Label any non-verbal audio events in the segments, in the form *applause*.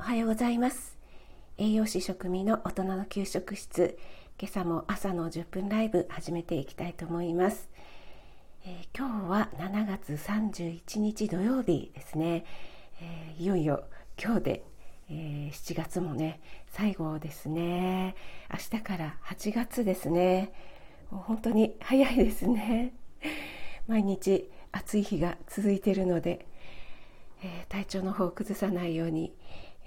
おはようございます。栄養士食味の大人の給食室。今朝も朝の10分ライブ始めていきたいと思います、えー、今日は7月31日土曜日ですね、えー、いよいよ今日で、えー、7月もね最後ですね。明日から8月ですね。もう本当に早いですね。*laughs* 毎日暑い日が続いているので、え体調の方を崩さないように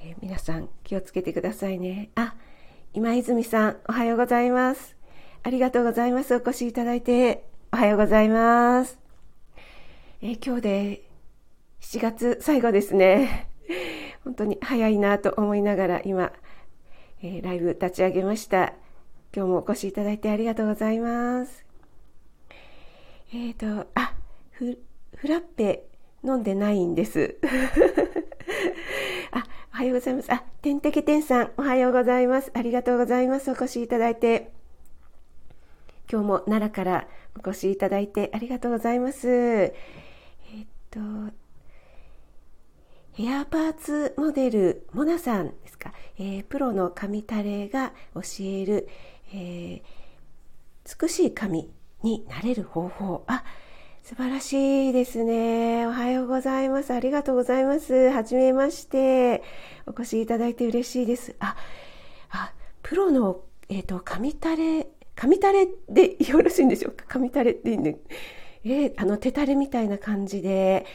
えー、皆さん気をつけてくださいね。あ、今泉さん、おはようございます。ありがとうございます。お越しいただいて、おはようございます。えー、今日で7月最後ですね。*laughs* 本当に早いなと思いながら今、えー、ライブ立ち上げました。今日もお越しいただいてありがとうございます。えっ、ー、と、あ、フフラッペ飲んでないんです。*laughs* はようございます。あ、てんてけてんさん、おはようございます。ありがとうございます。お越しいただいて。今日も奈良からお越しいただいてありがとうございます。えっと、ヘアパーツモデル、モナさんですか？えー、プロの髪タレが教える、えー、美しい髪になれる方法。あ、素晴らしいですね。おはようございます。ありがとうございます。はじめまして。お越しいただいて嬉しいです。あ、あ、プロの、えっ、ー、と、紙タレ、紙タレでよろしいんでしょうか？紙タレっていいね。えー、あの、手タレみたいな感じで、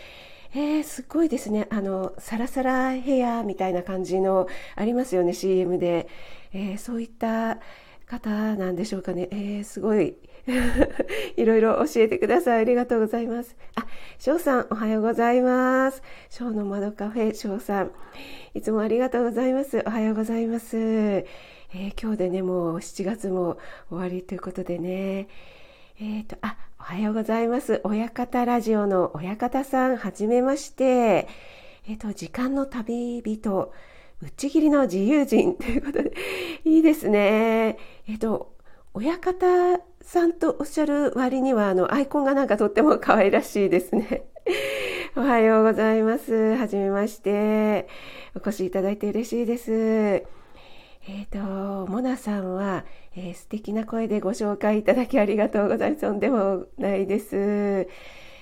えー、すごいですね。あの、サラサラヘアみたいな感じのありますよね、CM で。えー、そういった方なんでしょうかね。えー、すごいいろいろ教えてください。ありがとうございます。あ、翔さん、おはようございます。翔の窓カフェ、翔さん。いつもありがとうございます。おはようございます。えー、今日でね、もう7月も終わりということでね。えっ、ー、と、あ、おはようございます。親方ラジオの親方さん、はじめまして。えっ、ー、と、時間の旅人、うちぎりの自由人ということで、いいですね。えっ、と、親方さんとおっしゃる割には、あの、アイコンがなんかとっても可愛らしいですね。*laughs* おはようございます。はじめまして。お越しいただいて嬉しいです。えっ、ー、と、モナさんは、えー、素敵な声でご紹介いただきありがとうございます。とんでもないです。え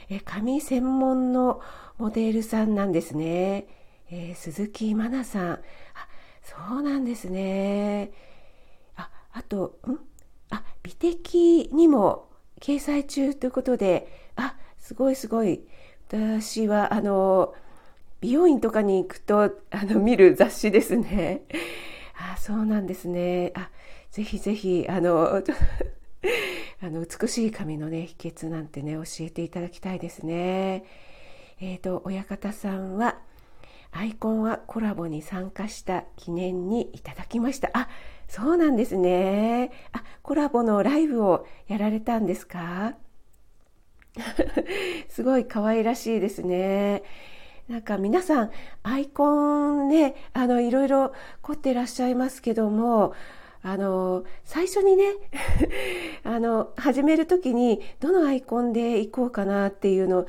ー、髪専門のモデルさんなんですね。えー、鈴木真奈さん。あ、そうなんですね。あ、あと、ん？あ、美的にも掲載中ということで、あ、すごいすごい。私は、あの、美容院とかに行くと、あの、見る雑誌ですね。あ、そうなんですね。あ、ぜひぜひ、あの、*laughs* あの、美しい髪のね、秘訣なんてね、教えていただきたいですね。えっ、ー、と、親方さんは、アイコンはコラボに参加した記念にいただきました。あ、そうなんですね。あ、コラボのライブをやられたんですか？*laughs* すごい可愛らしいですね。なんか皆さん、アイコンね、あの、いろいろ凝ってらっしゃいますけども、あの、最初にね、*laughs* あの、始めるときに、どのアイコンでいこうかなっていうのを、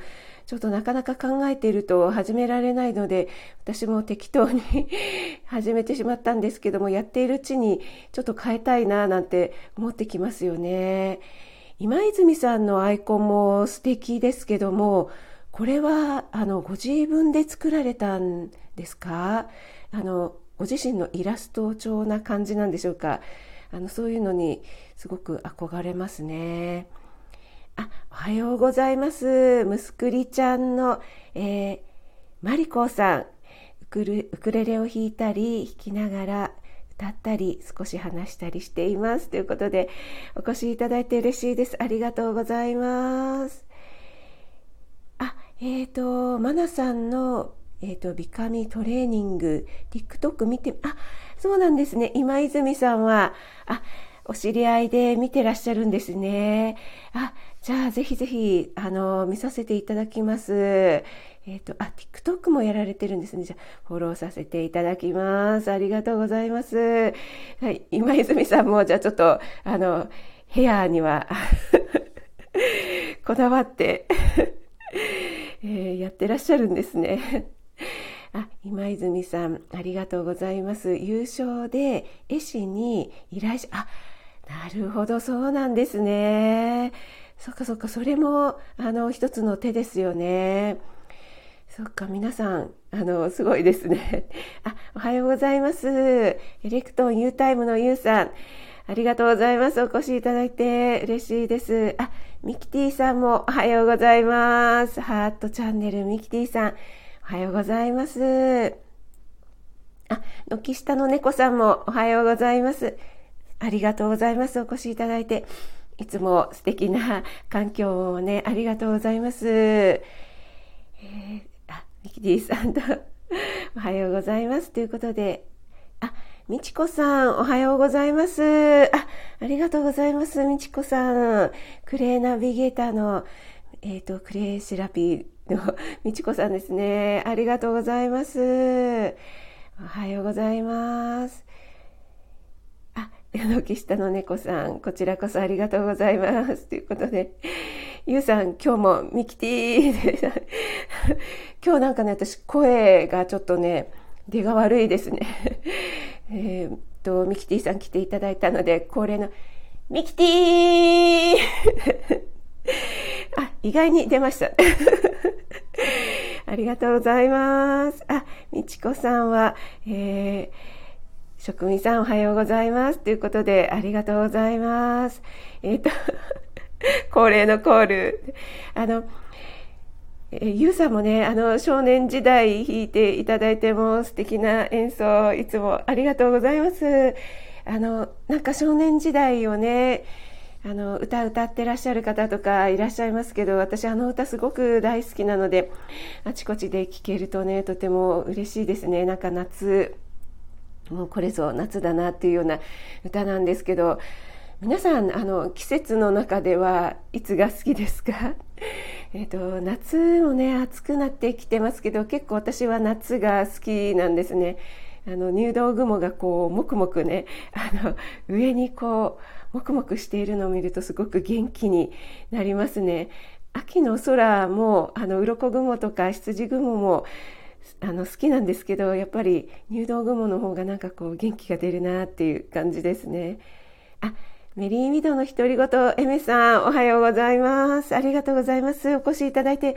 ちょっとなかなか考えていると始められないので、私も適当に *laughs* 始めてしまったんですけども、やっているうちにちょっと変えたいななんて思ってきますよね。今泉さんのアイコンも素敵ですけども、これは、あの、ご自分で作られたんですか？あの、ご自身のイラスト調な感じなんでしょうか？あのそういうのにすごく憧れますね。あ、おはようございます。むすくりちゃんの、えー、マリコさんウクル、ウクレレを弾いたり、弾きながら歌ったり、少し話したりしています。ということで、お越しいただいて嬉しいです。ありがとうございます。あ、えっ、ー、と、マナさんのえっ、ー、と、ビカミトレーニング、TikTok 見て、あ、そうなんですね。今泉さんは、あ、お知り合いで見てらっしゃるんですね。あ、じゃあぜひぜひ、あの、見させていただきます。えっ、ー、と、あ、TikTok もやられてるんですね。じゃあ、フォローさせていただきます。ありがとうございます。はい、今泉さんも、じゃあちょっと、あの、ヘアには *laughs* こだわってえー、やってらっしゃるんですね。あ、今泉さん、ありがとうございます。優勝で絵師に依頼し、あ、なるほど、そうなんですね。そっかそっか、それも、あの、一つの手ですよね。そっか、皆さん、あの、すごいですね。*laughs* あ、おはようございます。エレクトン U タイムの U さん。ありがとうございます。お越しいただいて嬉しいです。あ、ミキティさんもおはようございます。ハートチャンネルミキティさん、おはようございます。あ、軒下の猫さんもおはようございます。ありがとうございます。お越しいただいて。いつも素敵な環境をね、ありがとうございます。えー、あ、ミキティさんと *laughs* おはようございます。ということで、あ、みちこさん、おはようございます。あ、ありがとうございます、みちこさん。クレーナビゲーターの、えっ、ー、と、クレイセラピーのみちこさんですね。ありがとうございます。おはようございます。軒下の猫さん、こちらこそありがとうございます。ということで、ゆうさん、今日もミキティで、*laughs* 今日なんかね、私声がちょっとね、出が悪いですね。*laughs* えっと、ミキティさん来ていただいたので、恒例の、ミキティ *laughs* あ、意外に出ました。ありがとうございます。あ、みちこさんは、えー、職人さんおはようございます。ということで、ありがとうございます。えっ、ー、と、*laughs* 恒例のコール。あの、え、ゆうさんもね、あの、少年時代弾いていただいても素敵な演奏、いつもありがとうございます。あの、なんか少年時代をね、あの、歌歌ってらっしゃる方とかいらっしゃいますけど、私あの歌すごく大好きなので、あちこちで聴けるとね、とても嬉しいですね。なんか夏、もうこれぞ夏だなっていうような歌なんですけど、皆さん、あの、季節の中ではいつが好きですか？*laughs* えっ、と、夏もね、暑くなってきてますけど、結構私は夏が好きなんですね。あの、入道雲がこう、もくもくね、あの、上にこう、もくもくしているのを見るとすごく元気になりますね。秋の空も、あの、鱗雲とか羊雲も、あの、好きなんですけど、やっぱり入道雲の方がなんかこう、元気が出るなっていう感じですね。あ、メリーミドの独り言、エメさん、おはようございます。ありがとうございます。お越しいただいて。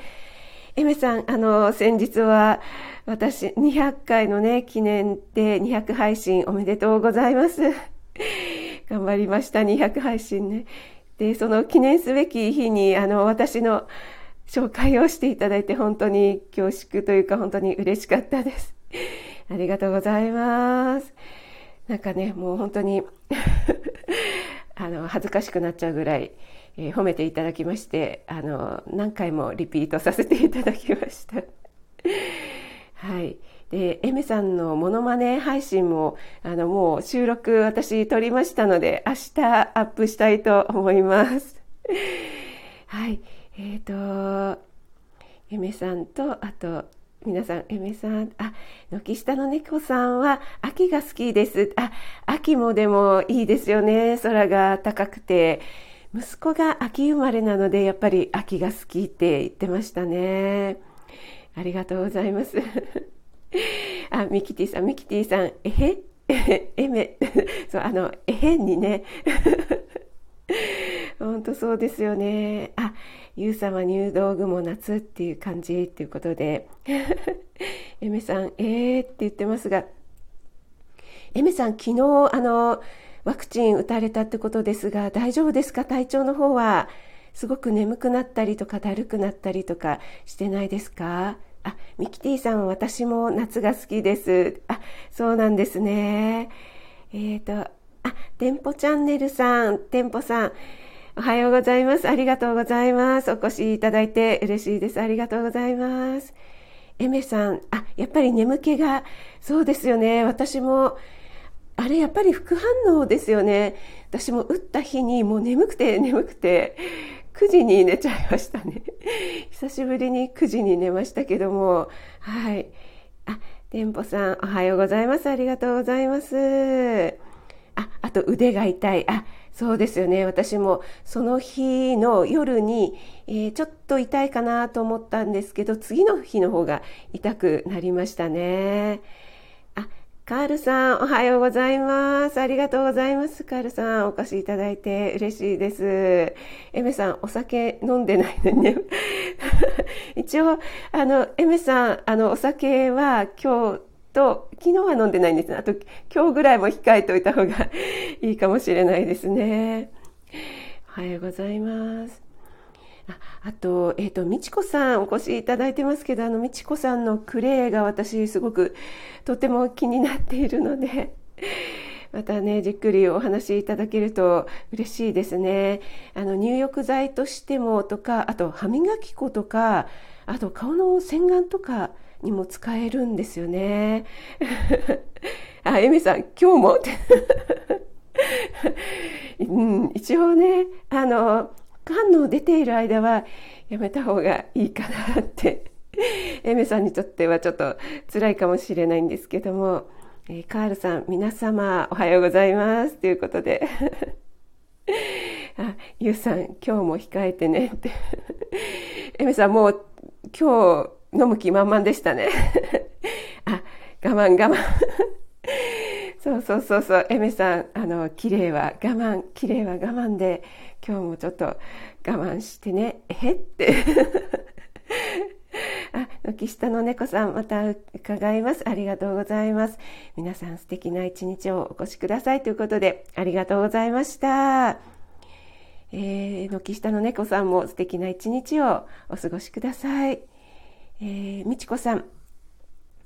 エメさん、あの、先日は、私、200回のね、記念で200配信おめでとうございます。*laughs* 頑張りました、200配信ね。で、その記念すべき日に、あの、私の紹介をしていただいて、本当に恐縮というか、本当に嬉しかったです。*laughs* ありがとうございます。なんかね、もう本当に *laughs* あの、恥ずかしくなっちゃうぐらい、えー、褒めていただきまして、あの、何回もリピートさせていただきました。*laughs* はい。で、エメさんのモノマネ配信も、あの、もう収録私撮りましたので、明日アップしたいと思います。はい。えっ、ー、と、エメさんと、あと、皆さん、エメさん、あ、軒下の猫さんは秋が好きです。あ、秋もでもいいですよね。空が高くて。息子が秋生まれなので、やっぱり秋が好きって言ってましたね。ありがとうございます。*laughs* あ、ミキティさん、ミキティさん、えへ？*laughs* えめ、*laughs* そう、あの、えへんにね。本当そうですよね。あ、ゆう様入道雲夏っていう感じっていうことで、*laughs* エメさん、えーって言ってますが、エメさん、昨日、あの、ワクチン打たれたってことですが、大丈夫ですか？体調の方は。すごく眠くなったりとか、だるくなったりとかしてないですか？あ、ミキティさん、私も夏が好きです。あ、そうなんですね。えっ、ー、と、あ、店舗チャンネルさん、店舗さん、おはようございます。ありがとうございます。お越しいただいて嬉しいです。ありがとうございます。エメさん、あ、やっぱり眠気が、そうですよね。私も、あれやっぱり副反応ですよね。私も打った日にもう眠くて眠くて、9時に寝ちゃいましたね。久しぶりに9時に寝ましたけども、はい。あ、店舗さん、おはようございます。ありがとうございます。あ、あと腕が痛い。あ、そうですよね。私もその日の夜に、えー、ちょっと痛いかなと思ったんですけど次の日の方が痛くなりましたね。あカールさんおはようございます。ありがとうございます。カールさんお越しいただいて嬉しいです。エメさんお酒飲んでないのにね。*laughs* 一応あのエメさんあのお酒は今日と、昨日は飲んでないんですあと、今日ぐらいも控えておいた方がいいかもしれないですね。おはようございます。ああと、えっ、ー、と、みちこさんお越しいただいてますけど、あの、みちこさんのクレイが私すごくとても気になっているので、*laughs* またね、じっくりお話しいただけると嬉しいですね。あの、入浴剤としてもとか、あと歯磨き粉とか、あと顔の洗顔とか、にも使えるんですよね。*laughs* あ、エミさん、今日も、*laughs* 一応ね、あの、缶の出ている間はやめた方がいいかなって、エミさんにとってはちょっと辛いかもしれないんですけども、えー、カールさん、皆様おはようございます。ということで。*laughs* あ、ゆうさん、今日も控えてねって。エミさん、もう今日飲む気満々でしたね。*laughs* あ、我慢我慢。そうそうそうそう、エメさん、あの、綺麗は我慢、綺麗は我慢で、今日もちょっと我慢してね、えって。*laughs* あ、軒下の猫さん、また伺います。ありがとうございます。皆さん素敵な一日をお越しくださいということで、ありがとうございました。えー、軒下の猫さんも素敵な一日をお過ごしください。えー、みちこさん、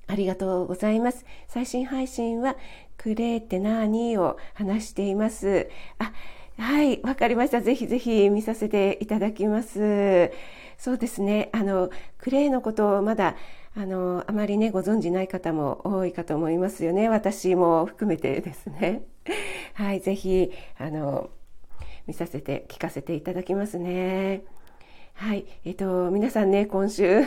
ありがとうございます。最新配信は、クレーって何を話しています。あ、はい、わかりました。ぜひぜひ見させていただきます。そうですね。あの、クレーのことをまだ、あの、あまりね、ご存じない方も多いかと思いますよね。私も含めてですね。*laughs* はい、ぜひ、あの、見させて、聞かせていただきますね。はい、えっと、皆さんね、今週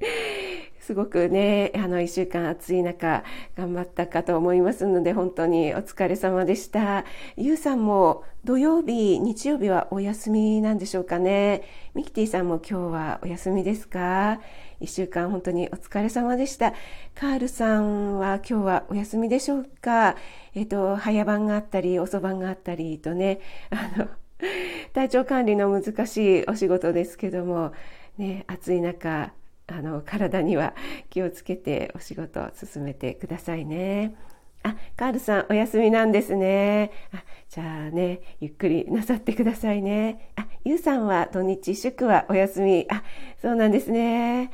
*laughs* すごくね、あの、一週間暑い中、頑張ったかと思いますので、本当にお疲れ様でした。ゆうさんも土曜日、日曜日はお休みなんでしょうかね。ミキティさんも今日はお休みですか？一週間本当にお疲れ様でした。カールさんは今日はお休みでしょうか？えっ、と、早番があったり、遅番があったりとね、あの、*laughs* 体調管理の難しいお仕事ですけども、ね、暑い中、あの体には気をつけてお仕事を進めてくださいね。あ、カールさんお休みなんですね。あ、じゃあね、ゆっくりなさってくださいね。あ、ゆうさんは土日祝はお休み。あ、そうなんですね。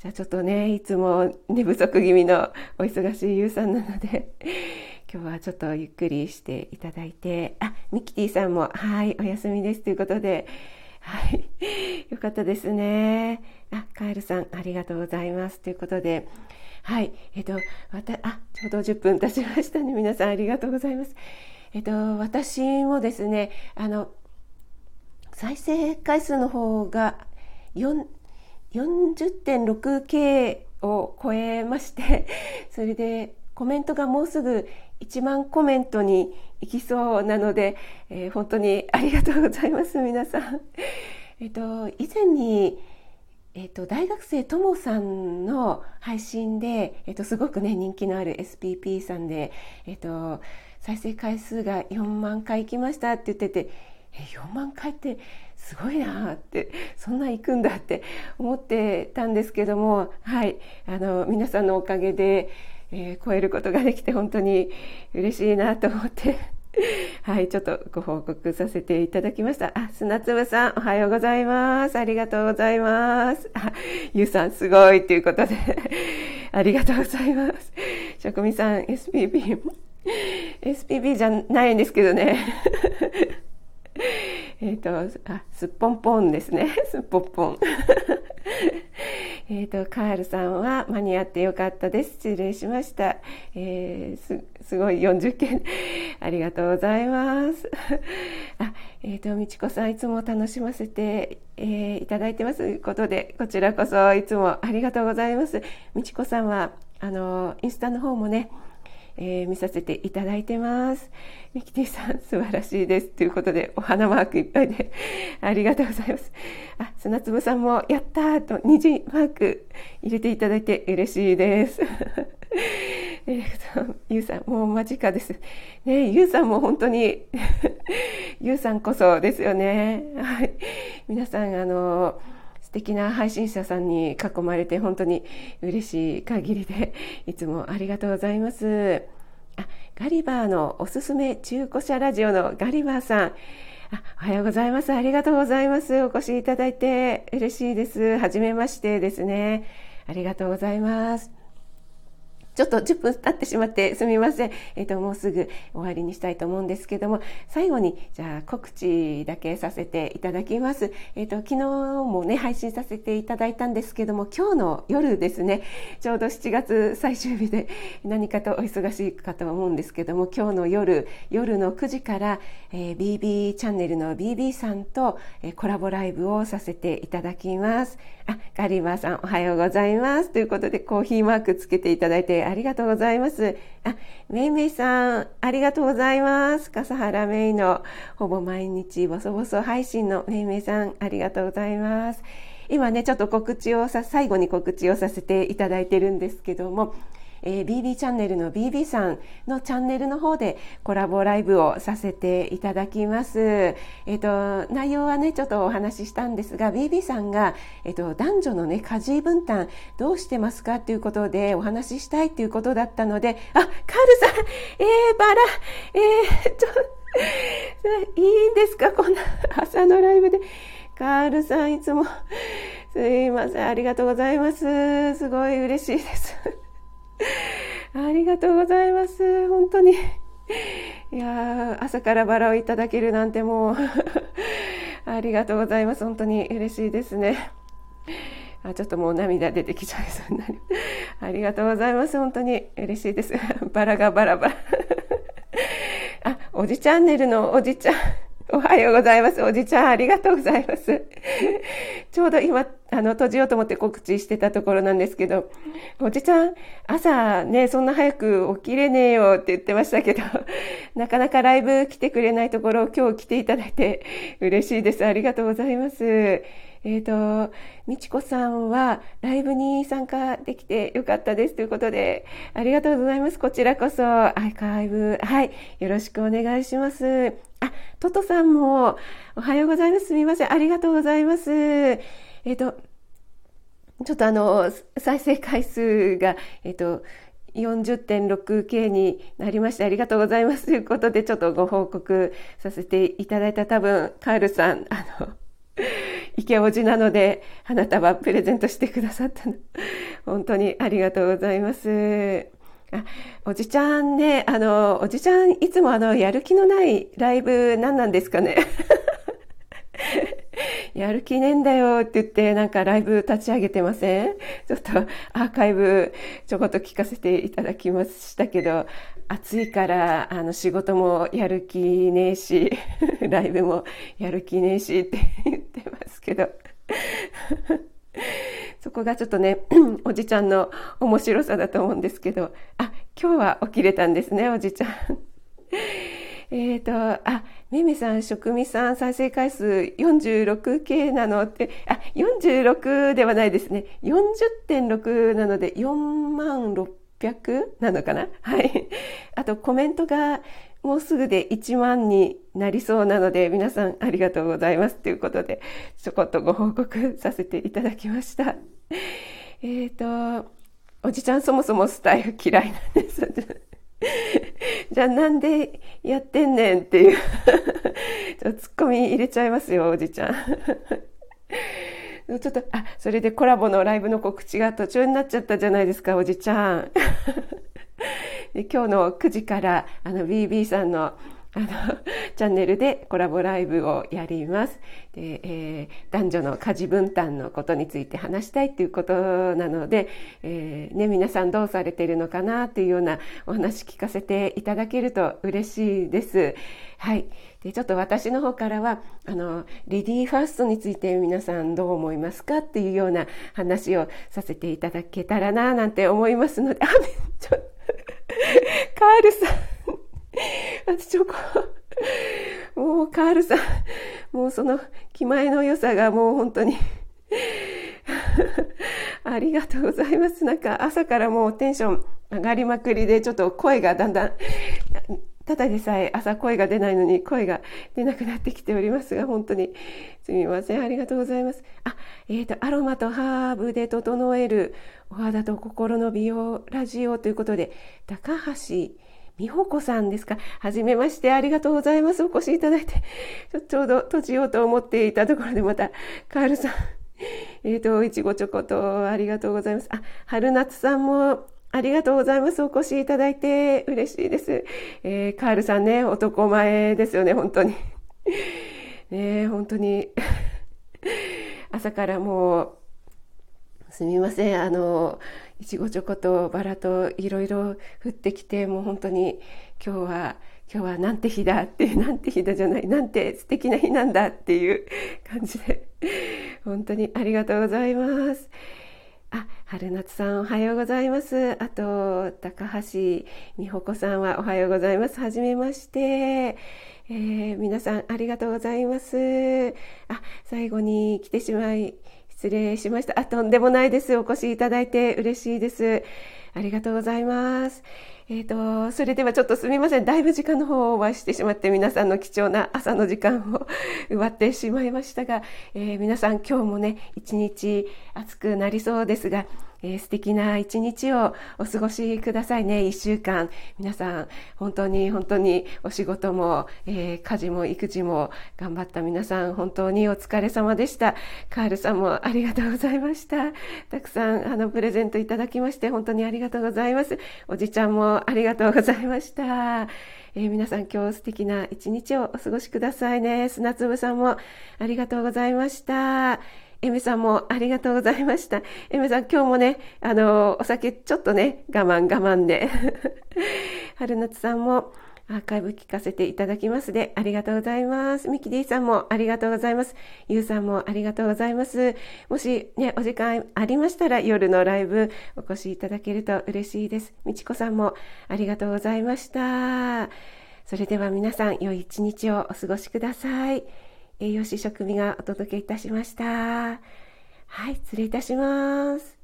じゃあちょっとね、いつも寝不足気味の *laughs* お忙しいゆうさんなので、*laughs* 今日はちょっとゆっくりしていただいて、あ、ミキティさんも、はい、お休みですということで、はい。*laughs* よかったですね。あ、カエルさん、ありがとうございます。ということで、はい。えっと、わた、あ、ちょうど10分経ちましたね。皆さん、ありがとうございます。えっと、私もですね、あの、再生回数の方が40.6 k を超えまして、それでコメントがもうすぐ1万コメントに行きそうなので、えー、本当にありがとうございます皆さん。*laughs* えっと以前にえっと、大学生ともさんの配信で、えっと、すごくね、人気のある SPP さんで、えっと、再生回数が4万回行きましたって言ってて、え、4万回ってすごいなって、そんな行くんだって思ってたんですけども、はい、あの、皆さんのおかげで、えー、超えることができて本当に嬉しいなと思って *laughs* はい、ちょっとご報告させていただきました。あ、砂粒さん、おはようございます。ありがとうございます。あ、ゆうさん、すごいということで *laughs* ありがとうございます。職味さん、SPB、*laughs* SPB じゃないんですけどねえっと、あ、すっぽんぽんですね。すっぽんぽん。えっと、カールさんは間に合ってよかったです。失礼しました。えー、す、すごい40件。ありがとうございます。*laughs* あ、えっ、ー、と、みちこさんいつも楽しませて、えー、いただいてますことで、こちらこそいつもありがとうございます。みちこさんは、あの、インスタの方もね、えー、見させていただいてます。ミキティさん、素晴らしいです。ということで、お花マークいっぱいで、ありがとうございます。あ、砂粒さんも、やったーと、虹マーク入れていただいて嬉しいです。*laughs* えーと、ゆうさん、もう間近です。ねゆうさんも本当に *laughs* ゆうさんこそですよね。はい。皆さん、あの、素敵な配信者さんに囲まれて本当に嬉しい限りで、いつもありがとうございます。あ、ガリバーのおすすめ中古車ラジオのガリバーさん。あおはようございます。ありがとうございます。お越しいただいて嬉しいです。はじめましてですね。ありがとうございます。ちょっと10分経ってしまってすみません。えっ、ー、と、もうすぐ終わりにしたいと思うんですけども、最後に、じゃあ告知だけさせていただきます。えっ、ー、と、昨日もね、配信させていただいたんですけども、今日の夜ですね、ちょうど7月最終日で何かとお忙しいかと思うんですけども、今日の夜、夜の9時から、えー、BB チャンネルの BB さんと、えー、コラボライブをさせていただきます。あ、ガリバーさんおはようございます。ということで、コーヒーマークつけていただいてありがとうございます。あ、めいめいさん、ありがとうございます。笠原めいのほぼ毎日ボソボソ配信のめいめいさん、ありがとうございます。今ね、ちょっと告知をさ、最後に告知をさせていただいてるんですけども、えー、BB チャンネルの BB さんのチャンネルの方でコラボライブをさせていただきます。えっ、ー、と、内容はね、ちょっとお話ししたんですが、BB さんが、えっ、ー、と、男女のね、家事分担どうしてますかっていうことでお話ししたいっていうことだったので、あ、カールさん、えー、バラ、えー、ちょ、いいんですか？こんな朝のライブで。カールさん、いつも、すいません、ありがとうございます。すごい嬉しいです。*laughs* ありがとうございます。本当に。いや朝からバラをいただけるなんてもう *laughs* ありがとうございます。本当に嬉しいですね。あちょっともう涙出てきちゃいそうになり。ありがとうございます。本当に嬉しいです。バラがバラバラ。*laughs* あ、おじチャンネルのおじちゃん。おはようございます。おじちゃん、ありがとうございます。*laughs* ちょうど今、あの、閉じようと思って告知してたところなんですけど、おじちゃん、朝ね、そんな早く起きれねえよって言ってましたけど、*laughs* なかなかライブ来てくれないところ、今日来ていただいて嬉しいです。ありがとうございます。えっ、ー、と、みちこさんはライブに参加できてよかったですということで、ありがとうございます。こちらこそ、アーカイブ、はい、よろしくお願いします。トトさんも、おはようございます。すみません。ありがとうございます。えっ、ー、と、ちょっとあの、再生回数が、えっ、ー、と、40.6K になりましてありがとうございますということでちょっとご報告させていただいた多分カールさん、あの、池おじなので花束プレゼントしてくださったの。本当にありがとうございます。*laughs* おじちゃんね、あの、おじちゃんいつもあの、やる気のないライブ何なんですかね。*laughs* やる気ねえんだよって言ってなんかライブ立ち上げてません？ちょっとアーカイブちょこっと聞かせていただきましたけど、暑いからあの仕事もやる気ねえし、*laughs* ライブもやる気ねえしって言ってますけど。そこがちょっとね、*clears throat* おじちゃんの面白さだと思うんですけど、あ、今日は起きれたんですね、おじちゃん。*laughs* えっと、あ、めめさん、職味さん、再生回数 46K なのって、あ、46ではないですね。40.6なので4万600なのかな？はい。あと、コメントがもうすぐで1万になりそうなので、皆さんありがとうございます。ということで、ちょこっとご報告させていただきました。*laughs* えっ、ー、と、おじちゃんそもそもスタイル嫌いなんです。*laughs* じゃあなんでやってんねんっていう *laughs* ちょツッコミ入れちゃいますよ、おじちゃん。ちょっと、あ、それでコラボのライブの告知が途中になっちゃったじゃないですか、おじちゃん。今日の9時から、あの、BB さんのあの、チャンネルでコラボライブをやります。で、えー、男女の家事分担のことについて話したいっていうことなので、えー、ね、皆さんどうされているのかなっていうようなお話聞かせていただけると嬉しいです。はい。で、ちょっと私の方からは、あの、レディーファーストについて皆さんどう思いますかっていうような話をさせていただけたらな、なんて思いますので、あ、めっちゃ、*laughs* カールさん。私チョコ、もうカールさん、もうその気前の良さがもう本当に *laughs* ありがとうございます。なんか朝からもうテンション上がりまくりで、ちょっと声がだんだん、ただでさえ朝声が出ないのに声が出なくなってきておりますが、本当にすみません。ありがとうございます。あ、えっ、ー、と、アロマとハーブで整えるお肌と心の美容ラジオということで、高橋美穂子さんですか？はじめまして、ありがとうございます。お越しいただいて、ちょうど閉じようと思っていたところでまた、カールさん、えっ、ー、と、いちごチョコとありがとうございます。あ、春夏さんもありがとうございます。お越しいただいて嬉しいです。えー、カールさんね、男前ですよね、本当に。ね本当に朝からもう、すみません。あの、いちごチョコとバラといろいろ降ってきて、もう本当に今日は、今日はなんて日だって、*laughs* なんて日だじゃない、なんて素敵な日なんだっていう感じで、本当にありがとうございます。春夏さんおはようございます。あと、高橋美穂子さんはおはようございます。はじめまして。えー、皆さんありがとうございます。あ、最後に来てしまい、失礼しました。あ、とんでもないです。お越しいただいて嬉しいです。ありがとうございます。えっ、ー、と、それではちょっとすみません。だいぶ時間の方をオーバーしてしまって皆さんの貴重な朝の時間を奪ってしまいましたが、えー、皆さん今日もね、一日暑くなりそうですが、えー、素敵な一日をお過ごしくださいね。一週間。皆さん、本当に本当にお仕事も、えー、家事も育児も頑張った皆さん、本当にお疲れ様でした。カールさんもありがとうございました。たくさん、あの、プレゼントいただきまして、本当にありがとうございます。おじちゃんもありがとうございました。えー、皆さん今日素敵な一日をお過ごしくださいね。砂粒さんもありがとうございました。エメさんもありがとうございました。エメさん、今日もね、あの、お酒ちょっとね、我慢我慢で。*laughs* 春夏さんもアーカイブ聞かせていただきますで、ありがとうございます。ミキディさんもありがとうございます。ユウさんもありがとうございます。もしね、お時間ありましたら夜のライブお越しいただけると嬉しいです。みちこさんもありがとうございました。それでは皆さん、良い一日をお過ごしください。栄養士食味がお届けいたしました。はい、失礼いたします。